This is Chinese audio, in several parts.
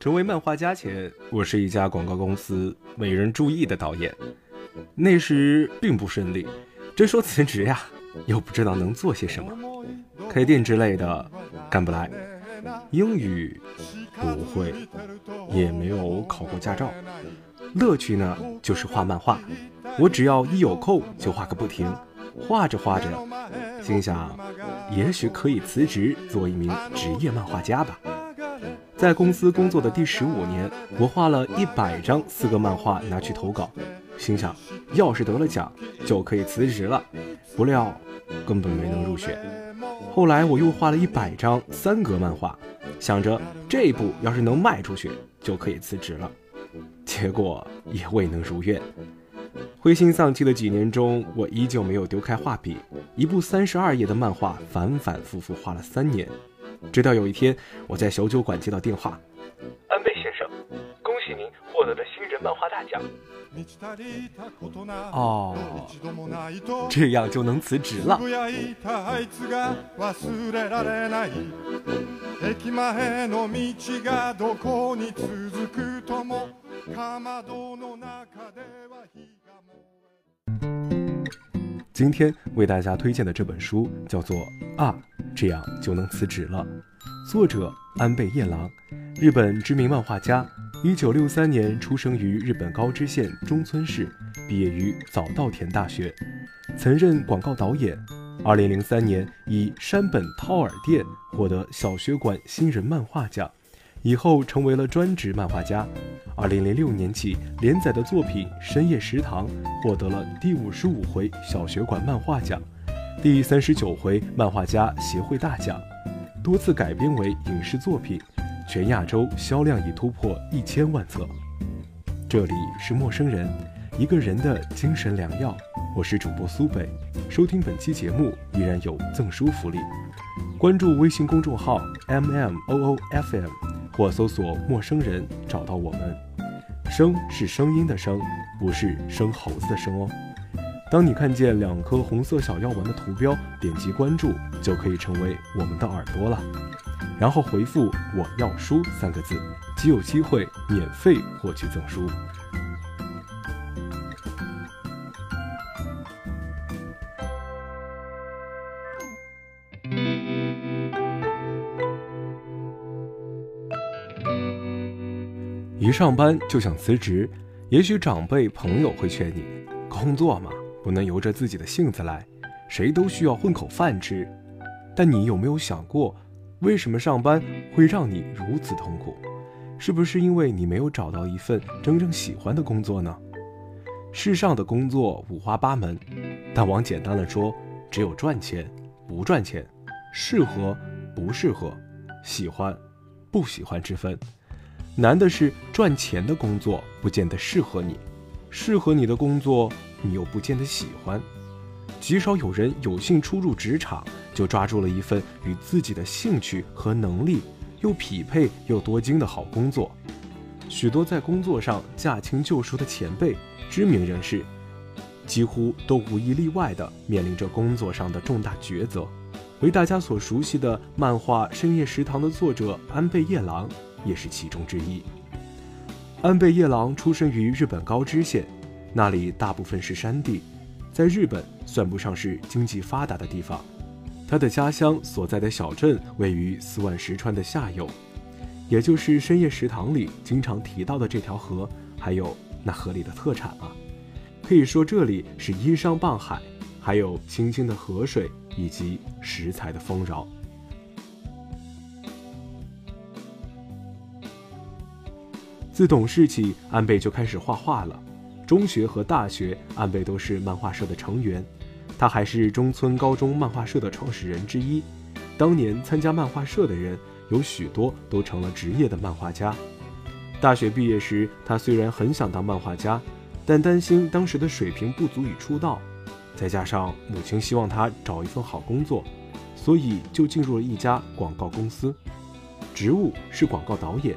成为漫画家前，我是一家广告公司没人注意的导演。那时并不顺利，真说辞职呀，又不知道能做些什么，开店之类的干不来，英语不会，也没有考过驾照。乐趣呢，就是画漫画，我只要一有空就画个不停。画着画着，心想，也许可以辞职做一名职业漫画家吧。在公司工作的第十五年，我画了一百张四格漫画拿去投稿，心想要是得了奖就可以辞职了。不料根本没能入选。后来我又画了一百张三格漫画，想着这一部要是能卖出去就可以辞职了，结果也未能如愿。灰心丧气的几年中，我依旧没有丢开画笔，一部三十二页的漫画反反复复画了三年。直到有一天，我在小酒馆接到电话：“安倍先生，恭喜您获得了新人漫画大奖。”哦，这样就能辞职了。今天为大家推荐的这本书叫做《啊，这样就能辞职了》，作者安倍夜郎，日本知名漫画家。一九六三年出生于日本高知县中村市，毕业于早稻田大学，曾任广告导演。二零零三年以山本掏耳店获得小学馆新人漫画奖，以后成为了专职漫画家。二零零六年起连载的作品《深夜食堂》获得了第五十五回小学馆漫画奖、第三十九回漫画家协会大奖，多次改编为影视作品，全亚洲销量已突破一千万册。这里是陌生人，一个人的精神良药。我是主播苏北，收听本期节目依然有赠书福利，关注微信公众号 M M O O F M 或搜索“陌生人”找到我们。声是声音的声，不是生猴子的生哦。当你看见两颗红色小药丸的图标，点击关注就可以成为我们的耳朵了。然后回复“我要书”三个字，即有机会免费获取赠书。一上班就想辞职，也许长辈朋友会劝你，工作嘛，不能由着自己的性子来，谁都需要混口饭吃。但你有没有想过，为什么上班会让你如此痛苦？是不是因为你没有找到一份真正喜欢的工作呢？世上的工作五花八门，但往简单了说，只有赚钱、不赚钱，适合、不适合，喜欢、不喜欢之分。难的是赚钱的工作不见得适合你，适合你的工作你又不见得喜欢。极少有人有幸初入职场就抓住了一份与自己的兴趣和能力又匹配又多金的好工作。许多在工作上驾轻就熟的前辈、知名人士，几乎都无一例外地面临着工作上的重大抉择。为大家所熟悉的漫画《深夜食堂》的作者安倍夜郎。也是其中之一。安倍夜郎出生于日本高知县，那里大部分是山地，在日本算不上是经济发达的地方。他的家乡所在的小镇位于四万石川的下游，也就是深夜食堂里经常提到的这条河，还有那河里的特产啊。可以说这里是依山傍海，还有清清的河水以及食材的丰饶。自懂事起，安倍就开始画画了。中学和大学，安倍都是漫画社的成员。他还是中村高中漫画社的创始人之一。当年参加漫画社的人，有许多都成了职业的漫画家。大学毕业时，他虽然很想当漫画家，但担心当时的水平不足以出道，再加上母亲希望他找一份好工作，所以就进入了一家广告公司，职务是广告导演。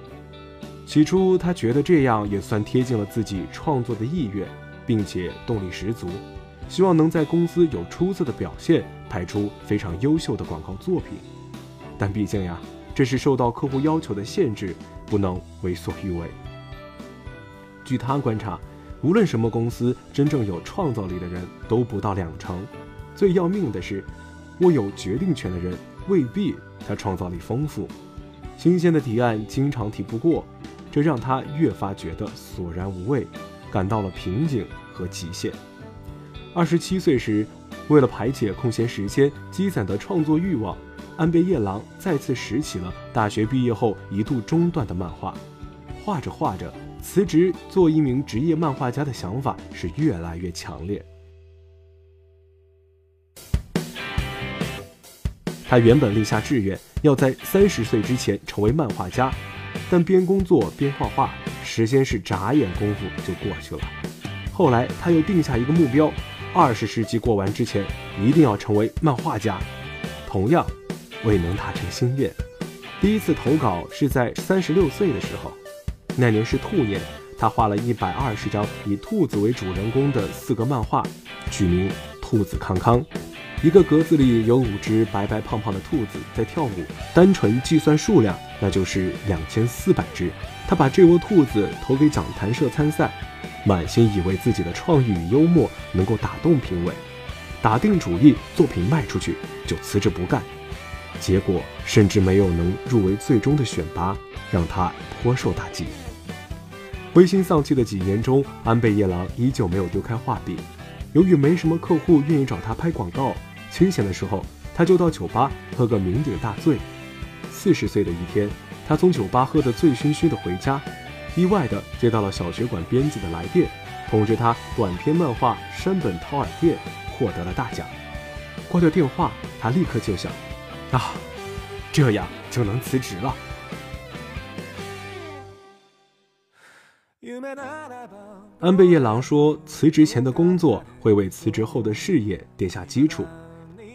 起初，他觉得这样也算贴近了自己创作的意愿，并且动力十足，希望能在公司有出色的表现，拍出非常优秀的广告作品。但毕竟呀，这是受到客户要求的限制，不能为所欲为。据他观察，无论什么公司，真正有创造力的人都不到两成。最要命的是，握有决定权的人未必他创造力丰富。新鲜的提案经常提不过，这让他越发觉得索然无味，感到了瓶颈和极限。二十七岁时，为了排解空闲时间积攒的创作欲望，安倍夜郎再次拾起了大学毕业后一度中断的漫画。画着画着，辞职做一名职业漫画家的想法是越来越强烈。他原本立下志愿，要在三十岁之前成为漫画家，但边工作边画画，时间是眨眼功夫就过去了。后来他又定下一个目标，二十世纪过完之前一定要成为漫画家。同样，未能达成心愿。第一次投稿是在三十六岁的时候，那年是兔年，他画了一百二十张以兔子为主人公的四个漫画，取名《兔子康康》。一个格子里有五只白白胖胖的兔子在跳舞，单纯计算数量，那就是两千四百只。他把这窝兔子投给讲坛社参赛，满心以为自己的创意与幽默能够打动评委，打定主意作品卖出去就辞职不干。结果甚至没有能入围最终的选拔，让他颇受打击。灰心丧气的几年中，安倍夜郎依旧没有丢开画笔。由于没什么客户愿意找他拍广告。清闲的时候，他就到酒吧喝个酩酊大醉。四十岁的一天，他从酒吧喝得醉醺醺的回家，意外的接到了小学馆编辑的来电，通知他短篇漫画《山本掏耳店》获得了大奖。挂掉电话，他立刻就想：啊，这样就能辞职了。安倍夜郎说，辞职前的工作会为辞职后的事业奠下基础。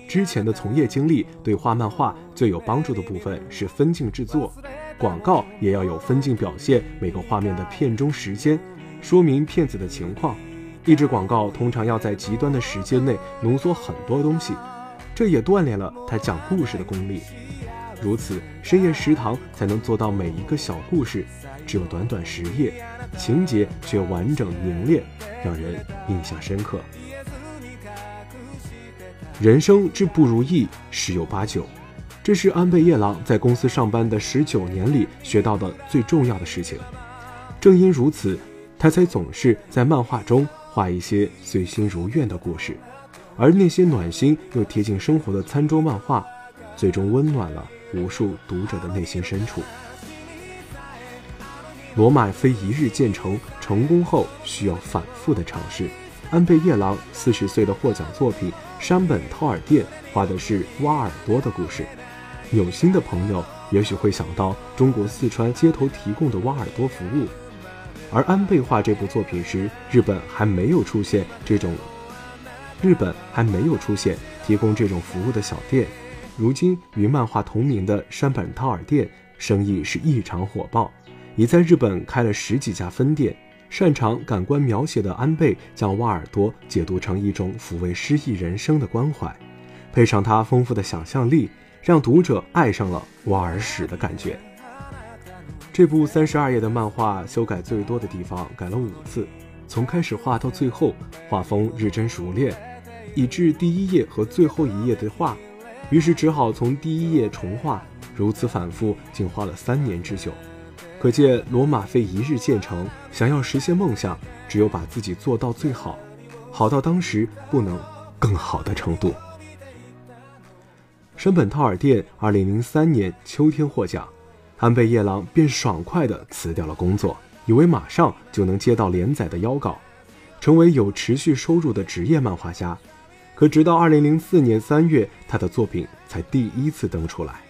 之前的从业经历对画漫画最有帮助的部分是分镜制作，广告也要有分镜表现每个画面的片中时间，说明片子的情况。一支广告通常要在极端的时间内浓缩很多东西，这也锻炼了他讲故事的功力。如此，深夜食堂才能做到每一个小故事只有短短十页，情节却完整凝练，让人印象深刻。人生之不如意十有八九，这是安倍夜郎在公司上班的十九年里学到的最重要的事情。正因如此，他才总是在漫画中画一些随心如愿的故事，而那些暖心又贴近生活的餐桌漫画，最终温暖了无数读者的内心深处。罗马非一日建成，成功后需要反复的尝试。安倍夜郎四十岁的获奖作品。山本掏耳店画的是挖耳朵的故事，有心的朋友也许会想到中国四川街头提供的挖耳朵服务，而安倍画这部作品时，日本还没有出现这种，日本还没有出现提供这种服务的小店。如今与漫画同名的山本掏耳店生意是异常火爆，已在日本开了十几家分店。擅长感官描写的安倍，将挖耳朵解读成一种抚慰失意人生的关怀，配上他丰富的想象力，让读者爱上了挖耳屎的感觉。这部三十二页的漫画修改最多的地方改了五次，从开始画到最后，画风日臻熟练，以致第一页和最后一页的画，于是只好从第一页重画，如此反复，竟花了三年之久。可见罗马非一日建成，想要实现梦想，只有把自己做到最好，好到当时不能更好的程度。山本套尔店二零零三年秋天获奖，安倍夜郎便爽快地辞掉了工作，以为马上就能接到连载的邀稿，成为有持续收入的职业漫画家。可直到二零零四年三月，他的作品才第一次登出来，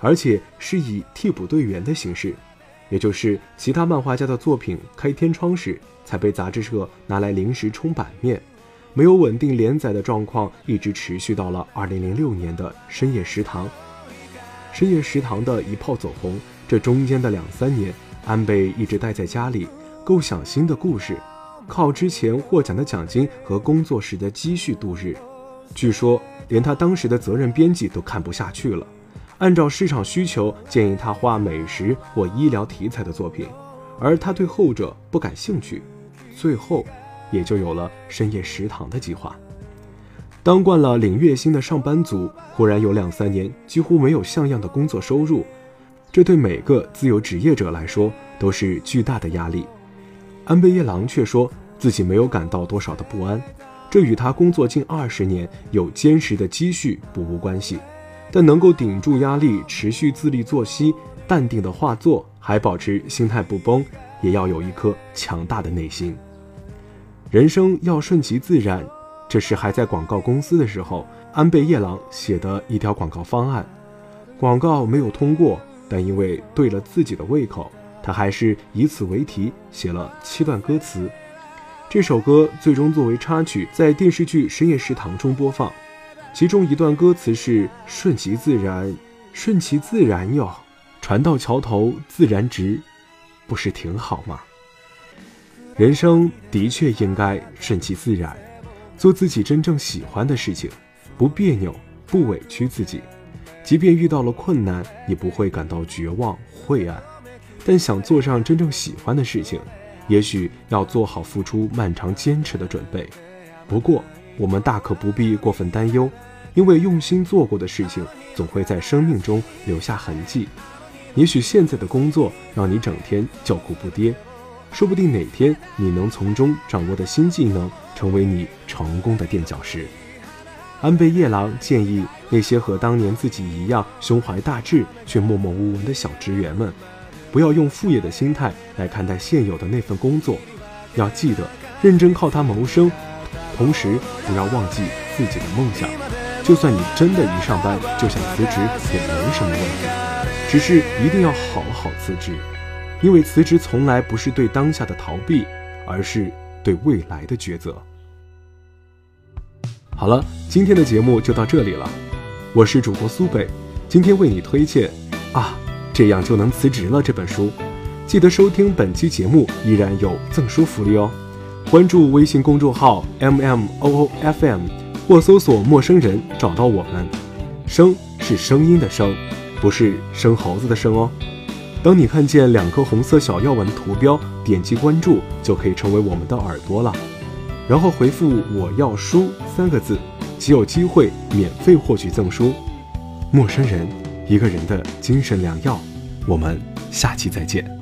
而且是以替补队员的形式。也就是其他漫画家的作品开天窗时，才被杂志社拿来临时充版面，没有稳定连载的状况一直持续到了二零零六年的深夜食堂。深夜食堂的一炮走红，这中间的两三年，安倍一直待在家里构想新的故事，靠之前获奖的奖金和工作时的积蓄度日。据说连他当时的责任编辑都看不下去了。按照市场需求建议他画美食或医疗题材的作品，而他对后者不感兴趣，最后也就有了深夜食堂的计划。当惯了领月薪的上班族，忽然有两三年几乎没有像样的工作收入，这对每个自由职业者来说都是巨大的压力。安倍夜郎却说自己没有感到多少的不安，这与他工作近二十年有坚实的积蓄不无关系。但能够顶住压力，持续自律作息，淡定的画作，还保持心态不崩，也要有一颗强大的内心。人生要顺其自然。这是还在广告公司的时候，安倍夜郎写的一条广告方案。广告没有通过，但因为对了自己的胃口，他还是以此为题写了七段歌词。这首歌最终作为插曲，在电视剧《深夜食堂》中播放。其中一段歌词是“顺其自然，顺其自然哟，船到桥头自然直，不是挺好吗？”人生的确应该顺其自然。做自己真正喜欢的事情，不别扭，不委屈自己，即便遇到了困难，也不会感到绝望晦暗。但想做上真正喜欢的事情，也许要做好付出漫长坚持的准备。不过，我们大可不必过分担忧，因为用心做过的事情，总会在生命中留下痕迹。也许现在的工作让你整天叫苦不迭。说不定哪天你能从中掌握的新技能，成为你成功的垫脚石。安倍夜郎建议那些和当年自己一样胸怀大志却默默无闻的小职员们，不要用副业的心态来看待现有的那份工作，要记得认真靠它谋生，同时不要忘记自己的梦想。就算你真的一上班就想辞职，也没什么问题，只是一定要好好辞职。因为辞职从来不是对当下的逃避，而是对未来的抉择。好了，今天的节目就到这里了，我是主播苏北，今天为你推荐啊，这样就能辞职了这本书。记得收听本期节目，依然有赠书福利哦。关注微信公众号 M M O O F M 或搜索“陌生人”找到我们。声是声音的声，不是生猴子的生哦。当你看见两颗红色小药丸的图标，点击关注就可以成为我们的耳朵了。然后回复“我要书”三个字，即有机会免费获取赠书。陌生人，一个人的精神良药。我们下期再见。